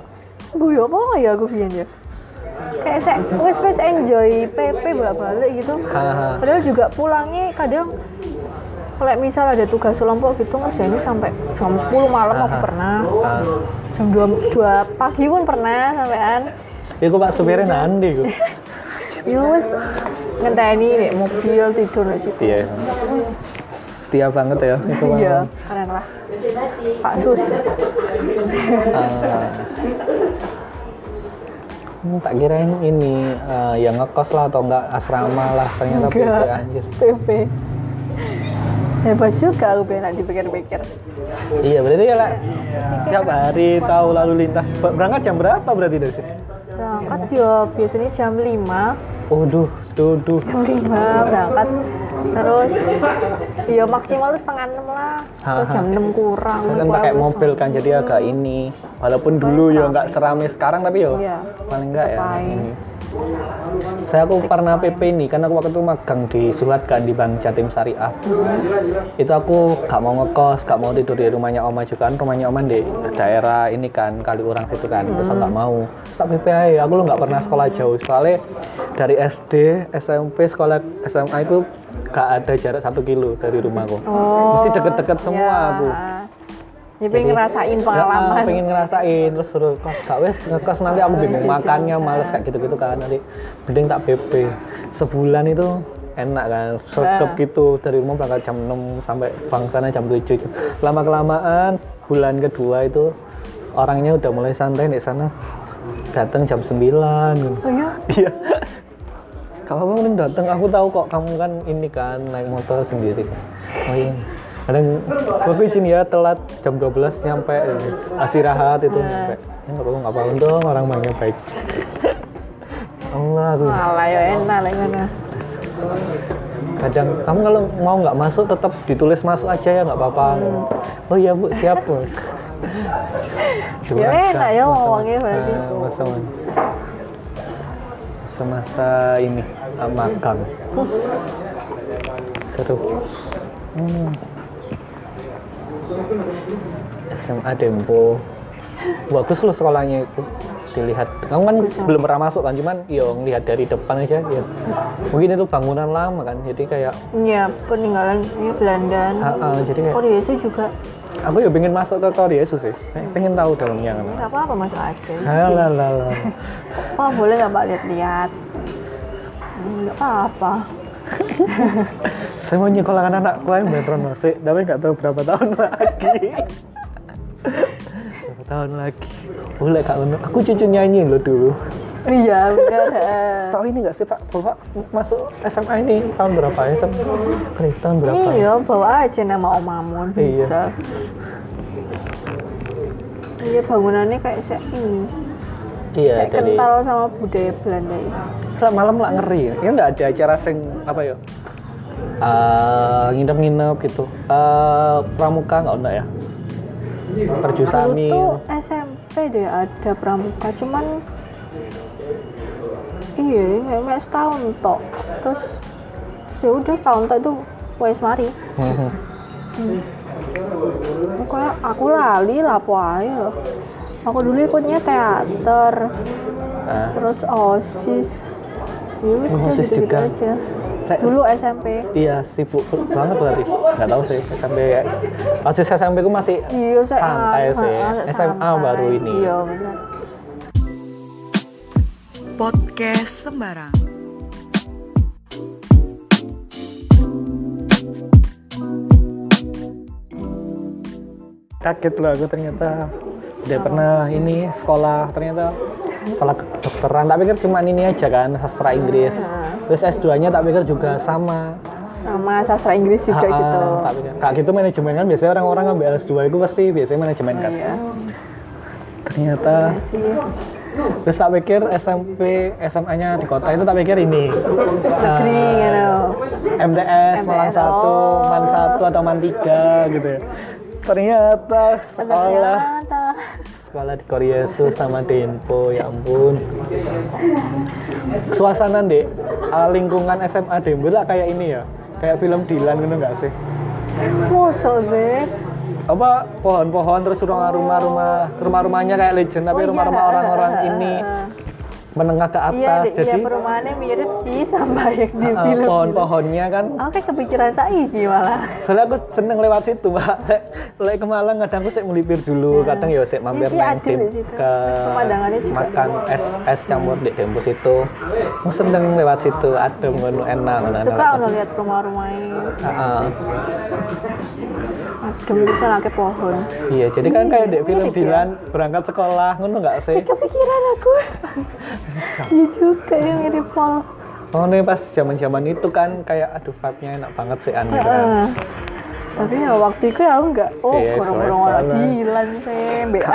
gue ya apa nggak ya aku biyen ya? Kayak saya wes wes enjoy PP bolak balik gitu. Haha. padahal juga pulangnya kadang kalau misal ada tugas kelompok gitu ngerjainnya sampai jam 10 malam aku Aha. pernah. Ah. jam 2, 2 pagi pun pernah sampean. Ya gue pak supirnya nanti gue ya wes ngenteni nih mobil tidur di situ. Iya setia banget ya. Itu Bang. iya keren lah. Pak Sus. Ah. Hmm, tak kirain ini eh, yang ngekos lah atau enggak asrama lah ternyata PP anjir. PP hebat juga aku benar dipikir-pikir. Iya berarti ya lah tiap hari tahu lalu lintas. Berangkat jam berapa berarti dari sini? Berangkat ya biasanya jam 5 Waduh, duh, duh. jam 5 berangkat terus ya maksimal tuh setengah enam lah Aha. jam 6 kurang Saya kan pakai mobil kan jadi agak ini. Walaupun dulu ya nggak serame sekarang tapi ya Iya. paling enggak ya ini. Saya aku pernah PP ini kan aku waktu itu magang di Suhat kan di Bank Jatim Syariah. Itu aku gak mau ngekos, gak mau tidur di rumahnya Oma juga kan rumahnya Oma di daerah ini kan kali orang situ kan. Terus aku nggak mau. Tak PP aja. Aku lu nggak pernah sekolah jauh soalnya dari SD, SMP, sekolah SMA itu gak ada jarak satu kilo dari rumahku. oh Mesti deket-deket semua ya. aku. Ya pengen ngerasain Ya, pengalaman. ah, pengen ngerasain terus suruh kos gak wes ngekos nanti aku bingung makannya males kayak gitu-gitu kan. Nanti mending tak PP sebulan itu enak kan sergap Ah. gitu. Dari rumah berangkat jam 6 sampai bangsana jam 7 lama kelamaan bulan kedua itu orangnya udah mulai santai di sana. Datang jam 9 gitu. oh ya iya. Kamu mending datang aku tahu kok kamu kan ini kan naik motor sendiri. Oh iya kadang gue izin ya telat jam 12 nyampe istirahat itu Nah. nyampe. Ya nggak apa-apa nggak apa-apa. Dong orang mainnya baik. Allah aku malah ya enak lah kadang kamu kalau mau nggak masuk tetap ditulis masuk aja ya nggak apa-apa. Oh iya bu siap bu. Ya enak ya ngomongnya berarti. masa semasa ini ah, makan. Seru. Hmm. SMA Dempo. Bagus loh sekolahnya itu. Dilihat. Kamu kan belum pernah masuk kan? Cuman yo ngelihat dari depan aja ya. Mungkin itu bangunan lama kan? Jadi kayak ya peninggalan ya Belanda. Ah, ah, jadi kayak Korea itu juga. Aku ya pengen masuk ke Korea itu sih. Pengen tahu dalamnya kan? Nggak apa-apa masuk aja. Halalala. Wah boleh nggak pak lihat-lihat? Hmm, nggak apa-apa saya mau nyekolahkan anakku yang metrono sih tapi nggak tahu berapa tahun lagi. Berapa tahun lagi? Boleh kak Uno aku cucu nyanyi loh dulu iya benar tahu ini nggak sih pak? Bapak masuk SMA ini tahun berapa? Ya SMA tahun berapa? Iya bawa aja nama Om Mamun Iya. bisa. Iya bangunannya kayak saya ini iya kayak dari kental sama budaya Belanda itu malam lah ngeri. Ya nggak ada acara sing apa ya? Eh, nginep-nginep gitu. Eh, pramuka nggak ada ya? Perjusami tuh SMP deh ada pramuka. Cuman iya mek setahun tok. Terus ya udah setahun tok itu wes mari. Mhm. aku aku lali lah apa ae ya. Aku dulu ikutnya teater Nah, terus osis ya udah Oh, OSIS gitu-gitu juga. aja Kayak- dulu SMP iya sibuk banget berarti nggak tahu sih SMP masih SMP ku masih iya saya Santai sih. ah, SMA santai. baru ini. iya benar Podcast sembarang. kaget loh aku ternyata udah pernah ini sekolah ternyata sekolah kedokteran. Tak pikir cuma ini aja kan sastra Inggris. Nah, terus S2 nya tak pikir juga sama. Sama sastra Inggris juga Ah, ah, gitu. tak pikir. Kayak gitu manajemen kan biasanya orang-orang ngambil S2 itu pasti biasanya manajemen kan. Iya. Ternyata sih. terus tak pikir SMP SMA nya di kota itu tak pikir ini. Negeri Ah, gitu MTS, Malang MTS, 1, oh. Man 1 atau Man 3 gitu ya ternyata sekolah ternyata sekolah di Korea Sul sama Denpo ya ampun. Suasana deh uh, lingkungan SMA Denpo lah kayak ini ya kayak film Dilan gitu nggak sih? Musuh deh apa pohon-pohon terus rumah-rumah rumah rumah-rumahnya kayak legend tapi Oh, iya, rumah-rumah orang-orang ini. menengah ke iya atas deh, jadi iya perumahannya mirip sih sama yang di uh, film. pohon-pohonnya kan. Aku kayak kepikiran saiki malah. Soalnya aku seneng lewat situ mbak. Lek ke Malang kadang aku sik melipir dulu kadang ya sik mampir Iya, main tim di situ. ke pemandangannya juga makan es es campur di Dempo situ aku seneng lewat situ adem ngono enak ngono suka ono lihat rumah-rumahnya Heeh. adem bisa lagi pohon. Iya jadi kan kayak di film. Dilan berangkat sekolah ngono nggak sih? Kepikiran aku iya juga ya mirip pol oh nih pas zaman zaman itu kan kayak aduh vibe-nya enak banget sih an gitu tapi ya waktu itu ya aku nggak oh Iya, kurang-kurang soalnya orang sih beat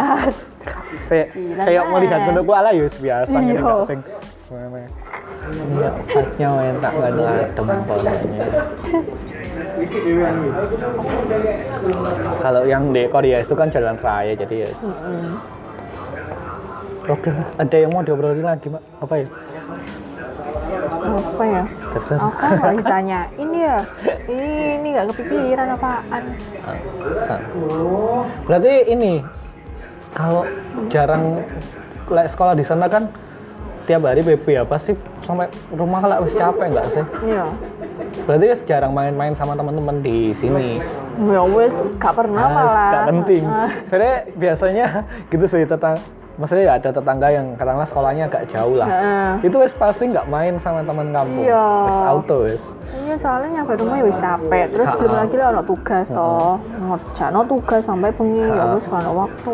Kayak kayak mau lihat ae. menurutku ala ya wis biasa Iya. gitu sing? Iya, vibe-nya enak kan adem pokoknya. Kalau yang di Korea itu kan jalan raya jadi ya. Mm-mm. Oke, ada yang mau diobrolin lagi, Mbak? Apa ya? apa ya Terserah. aku kalau ditanya ini ya ini nggak kepikiran apaan Berarti ini kalau jarang like, sekolah di sana kan tiap hari BP ya pasti sampai rumah kalau wis capek nggak sih? iya Berarti wis jarang main-main sama teman-teman di sini. ya wes gak pernah Ah, malah nggak penting. Ah, Soalnya biasanya gitu sih tetang maksudnya ya ada tetangga yang katakanlah sekolahnya agak jauh lah. Heeh. Itu wis pasti nggak main sama teman kampung. Iya. Wis auto wis. Iya soalnya nyampe rumah ya wis capek terus Ha-ha. belum lagi lah ono tugas toh ngerjain tugas sampai bengi ya gak ono waktu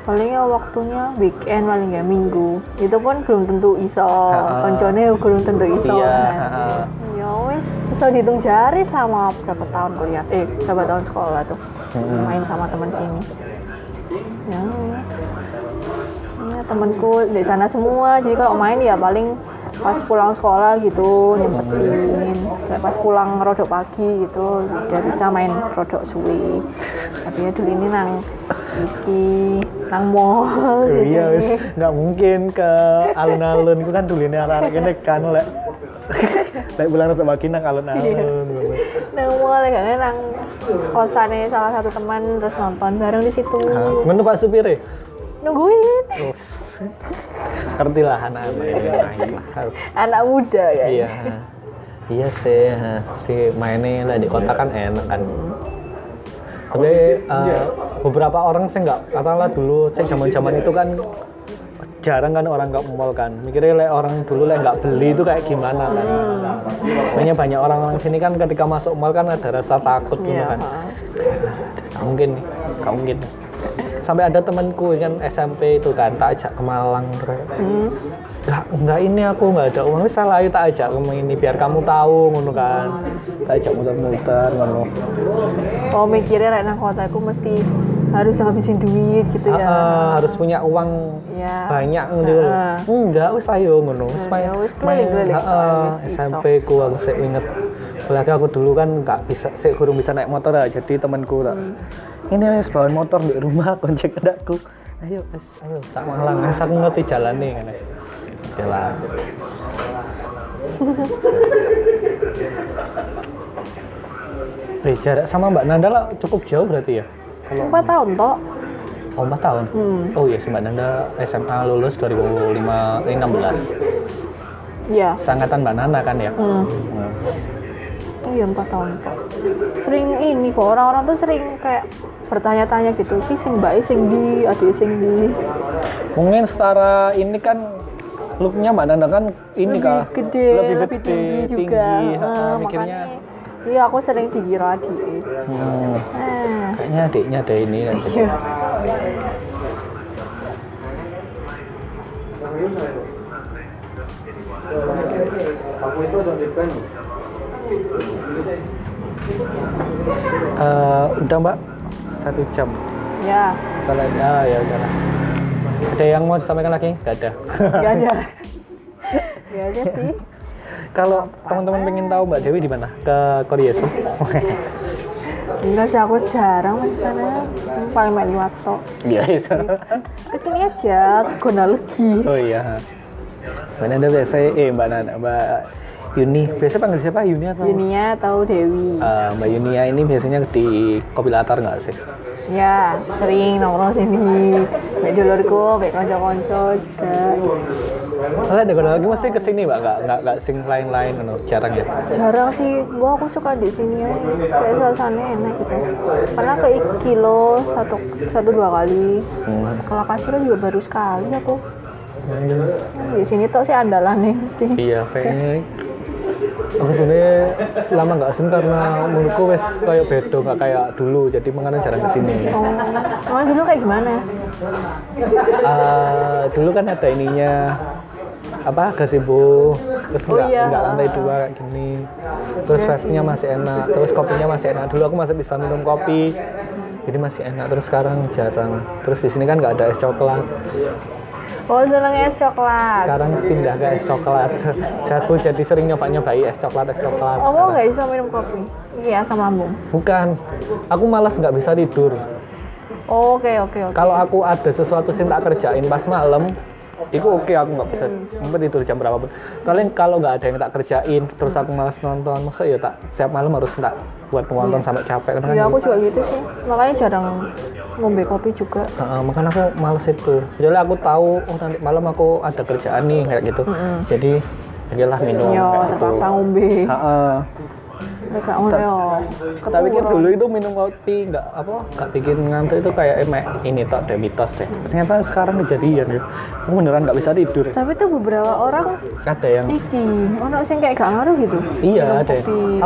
palingnya waktunya weekend paling ya minggu itu pun belum tentu iso koncone belum tentu iso Iya, kan. ya wis bisa dihitung jari sama berapa tahun kuliah eh berapa tahun sekolah tuh Mm-mm. main sama teman sini ya ya temanku di sana semua. Jadi kalau main ya paling pas pulang sekolah gitu nyempetin. Pas pulang rodok pagi gitu udah bisa main rodok suwi. Tapi ya dulu ini nang iki nang mall. Gitu Iya wis. Nggak mungkin ke alun-alun. Itu kan dulu ini anak-anak ini kan lek. Lek pulang untuk pagi nang alun-alun. Iya. nang mall ya kan nang kosannya salah satu teman terus nonton bareng di situ. Ah, Ngono Pak supir ya? Nungguin ngerti lah anak-anak lah. Anak muda kan Iya. Iya sih, si mainnya lah di kota kan enak kan. Tapi eh, beberapa orang sih nggak, katakanlah dulu sih zaman-zaman itu kan jarang kan orang nggak mall kan. Mikirnya like, orang dulu like, nggak beli itu kayak gimana kan. Makanya banyak orang-orang sini kan ketika masuk mall kan ada rasa takut gitu Iya, kan. mungkin nih, nggak mungkin. Sampai ada temanku kan SMP itu kan tak ajak ke Malang. Hmm. Nggak, nggak ini aku nggak ada uang, wis salah tak ajak kamu ini biar kamu tahu ngono kan. Tak ajak muter-muter ngono. Oh mikirnya like, nang kotaku mesti harus ngabisin duit gitu ya. Ah, harus punya uang Iya. banyak gitu. Ah. Enggak, wis ayo ngono. Wis main, wis soalnya SMP ku aku sik inget. Apalagi aku dulu kan nggak bisa, sik kurang bisa naik motor ya. Jadi temanku tak. Hmm. Ini wis bawa motor di rumah konjek adakku. ayo wes, ayo tak malang wes aku ngerti jalan nih kan jalan Eh, jarak sama Mbak Nanda lah cukup jauh berarti ya? Kalau empat tahun toh oh, 4 tahun. hmm. Oh iya, si Mbak Nanda SMA lulus 2015 16. ya Sangatan Mbak Nana kan ya? hmm. Hmm. Oh iya empat tahun kok. Sering ini kok orang-orang tuh sering kayak bertanya-tanya gitu. Ki sing mbak sing di, adik sing di. Mungkin setara ini kan looknya Mbak Nanda kan ini lebih kah? gede, lebih, lebih, gede, tinggi juga. tinggi. Ha, mikirnya makanya iya aku sering dikira adik. hmm, Eh, kayaknya adiknya ada ini kan. iya. Eh, udah Mbak satu jam. Ya, Kalau ah, ya udahlah. Ada yang mau disampaikan lagi? Gak ada. nggak ada. Nggak ada sih. Kalau teman-teman pengen tahu Mbak Dewi di mana? Ke Korea sih. Enggak sih aku jarang main sana. Paling main liwat tok. Iya itu. Ke sini aja, guna lagi. Oh iya. Mbak Nanda biasa eh Mbak Nanda Mbak Yuni biasa panggil siapa Yuni atau? Yunia atau Dewi? Eh, Mbak Yunia ini biasanya di kopi latar nggak sih? Ya, sering nongkrong sini. Baik dulurku, baik konco-konco juga. Kalau ada kalau lagi mesti ke sini Mbak nggak nggak nggak sing lain-lain kan jarang ya. Jarang sih, gua aku suka di sini ya. Kayak suasananya enak gitu. Karena ke kilo satu satu dua kali. Hmm. Ke lokasi kan juga baru sekali aku. Hmm, Di sini tuh sih andalan nih mesti. Iya, kayaknya aku sebenarnya lama nggak sini karena menurutku wes kayak bedo nggak kayak dulu. Jadi makanya jarang ke sini. Oh, emang dulu kayak gimana? Eh, dulu kan ada ininya. Apa? Gazebo. Terus Oh nggak iya. nggak lantai dua kayak gini. Terus Iya vibe-nya masih enak. Terus kopinya masih enak. Dulu aku masih bisa minum kopi. Jadi masih enak. Terus sekarang jarang. Terus di sini kan nggak ada es coklat Oh, seneng es coklat. sekarang pindah ke es coklat aku jadi sering nyoba nyobai es coklat es coklat Oh, nggak bisa minum kopi? Iya, asam lambung. bukan aku malas nggak bisa tidur Oke, oke, oke. kalau aku ada sesuatu yang tak kerjain pas malam itu oke aku nggak bisa Hmm. mau tidur jam berapapun kalian kalau nggak ada yang tak kerjain terus aku malas nonton masa ya tak setiap malam harus tak buat penonton sampai capek karena Ya kan aku juga gitu sih. Makanya jarang ngombe kopi juga. Heeh, makanya aku males itu jadi aku tahu oh nanti malam aku ada kerjaan nih kayak gitu Mm-mm. jadi ayolah minum Yo, kayak gitu terpaksa ngombe. Heeh. Mereka ngono yo. tak pikir dulu itu minum kopi nggak apa nggak bikin ngantuk itu kayak emek ini tok deh mitos deh ternyata sekarang kejadian ya aku beneran nggak bisa tidur Tapi tuh beberapa orang ada yang iki, ono sing kayak gak ngaruh gitu. Iya ada.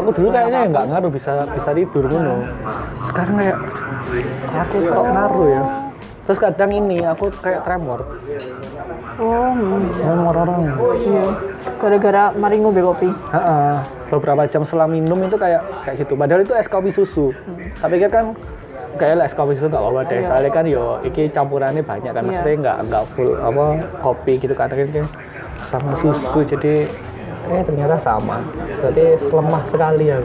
Aku dulu kayaknya nggak ngaruh bisa bisa tidur ngono. Sekarang kayak aku kok ngaruh ya. Terus kadang ini aku kayak tremor. Oh, hmm. Tremor orang. iya. Gara-gara mari ngombe kopi. Heeh. Beberapa jam setelah minum itu kayak kayak gitu. Padahal itu es kopi susu. Tapi kan kan kayak es kopi susu nggak apa-apa deh. Iya. Soalnya kan yo iki campurannya banyak kan. Maksudnya nggak nggak full apa kopi gitu kadang kan sama susu jadi eh ternyata sama. Berarti lemah sekali ya.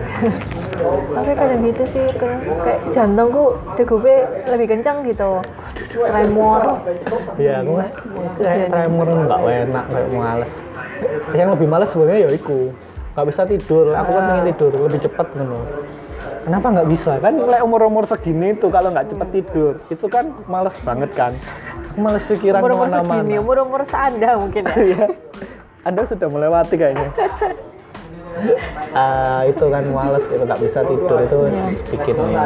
Tapi kadang gitu sih, kayak kayak jantungku degupe lebih kencang gitu. Tremor. Iya, aku kayak tremor nggak enak, kayak males. Yang lebih males sebenarnya ya iku. Nggak bisa tidur, aku kan pengen tidur lebih cepat gitu. Kenapa nggak bisa? Kan lek umur-umur segini tuh kalau nggak cepet tidur, itu kan males banget kan. Males pikiran Umur-umur segini, ke mana-mana. umur-umur seanda mungkin ya. Anda sudah melewati kayaknya. Ah, itu kan males gitu nggak bisa tidur itu Iya. bikin ini.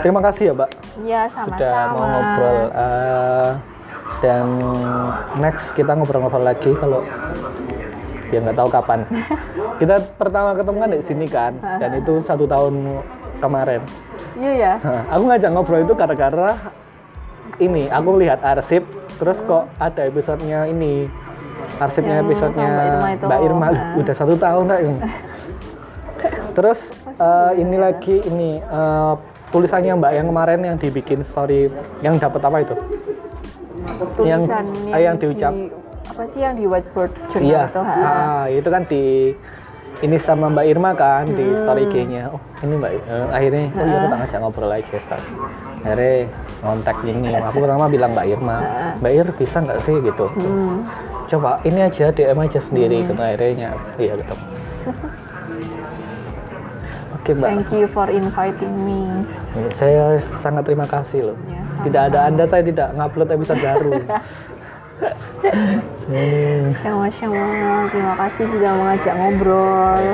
Terima kasih ya, Mbak. Iya, sudah sama-sama. mau ngobrol Eh, dan next kita ngobrol-ngobrol lagi kalau ya nggak tahu kapan kita pertama ketemu kan di sini kan dan itu satu tahun kemarin Iya ya. aku ngajak ngobrol itu gara-gara ini aku lihat arsip terus kok ada episodenya ini arsipnya Yang episodenya Mbak Irma itu. Mbak Irma Ah. udah satu tahun Kak. terus eh, ini lagi ini eh, tulisannya Mbak yang kemarin yang dibikin story yang dapat apa itu yang Tulisannya eh, yang diucap di- apa sih yang di whiteboard iya itu? ha? ah, itu kan di ini sama Mbak Irma kan di Hmm. story IG-nya. Oh, ini Mbak eh, akhirnya oh iya aku tak ngajak ngobrol aja Stas. Akhirnya ngontak ini. Aku pertama bilang Mbak Irma, Mbak Ir bisa nggak sih gitu. Hmm. Coba ini aja DM aja sendiri gitu akhirnya iya gitu. Oke Mbak, Thank you for inviting me. saya sangat terima kasih loh. Ya, Tidak ada Anda saya tidak ngupload episode baru. Hmm, Sama-sama. Terima kasih sudah mengajak ngobrol.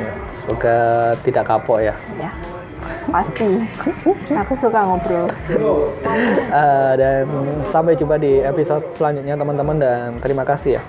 semoga tidak kapok ya. Ya, pasti. Aku suka ngobrol. Eh, dan sampai jumpa di episode selanjutnya teman-teman dan terima kasih ya.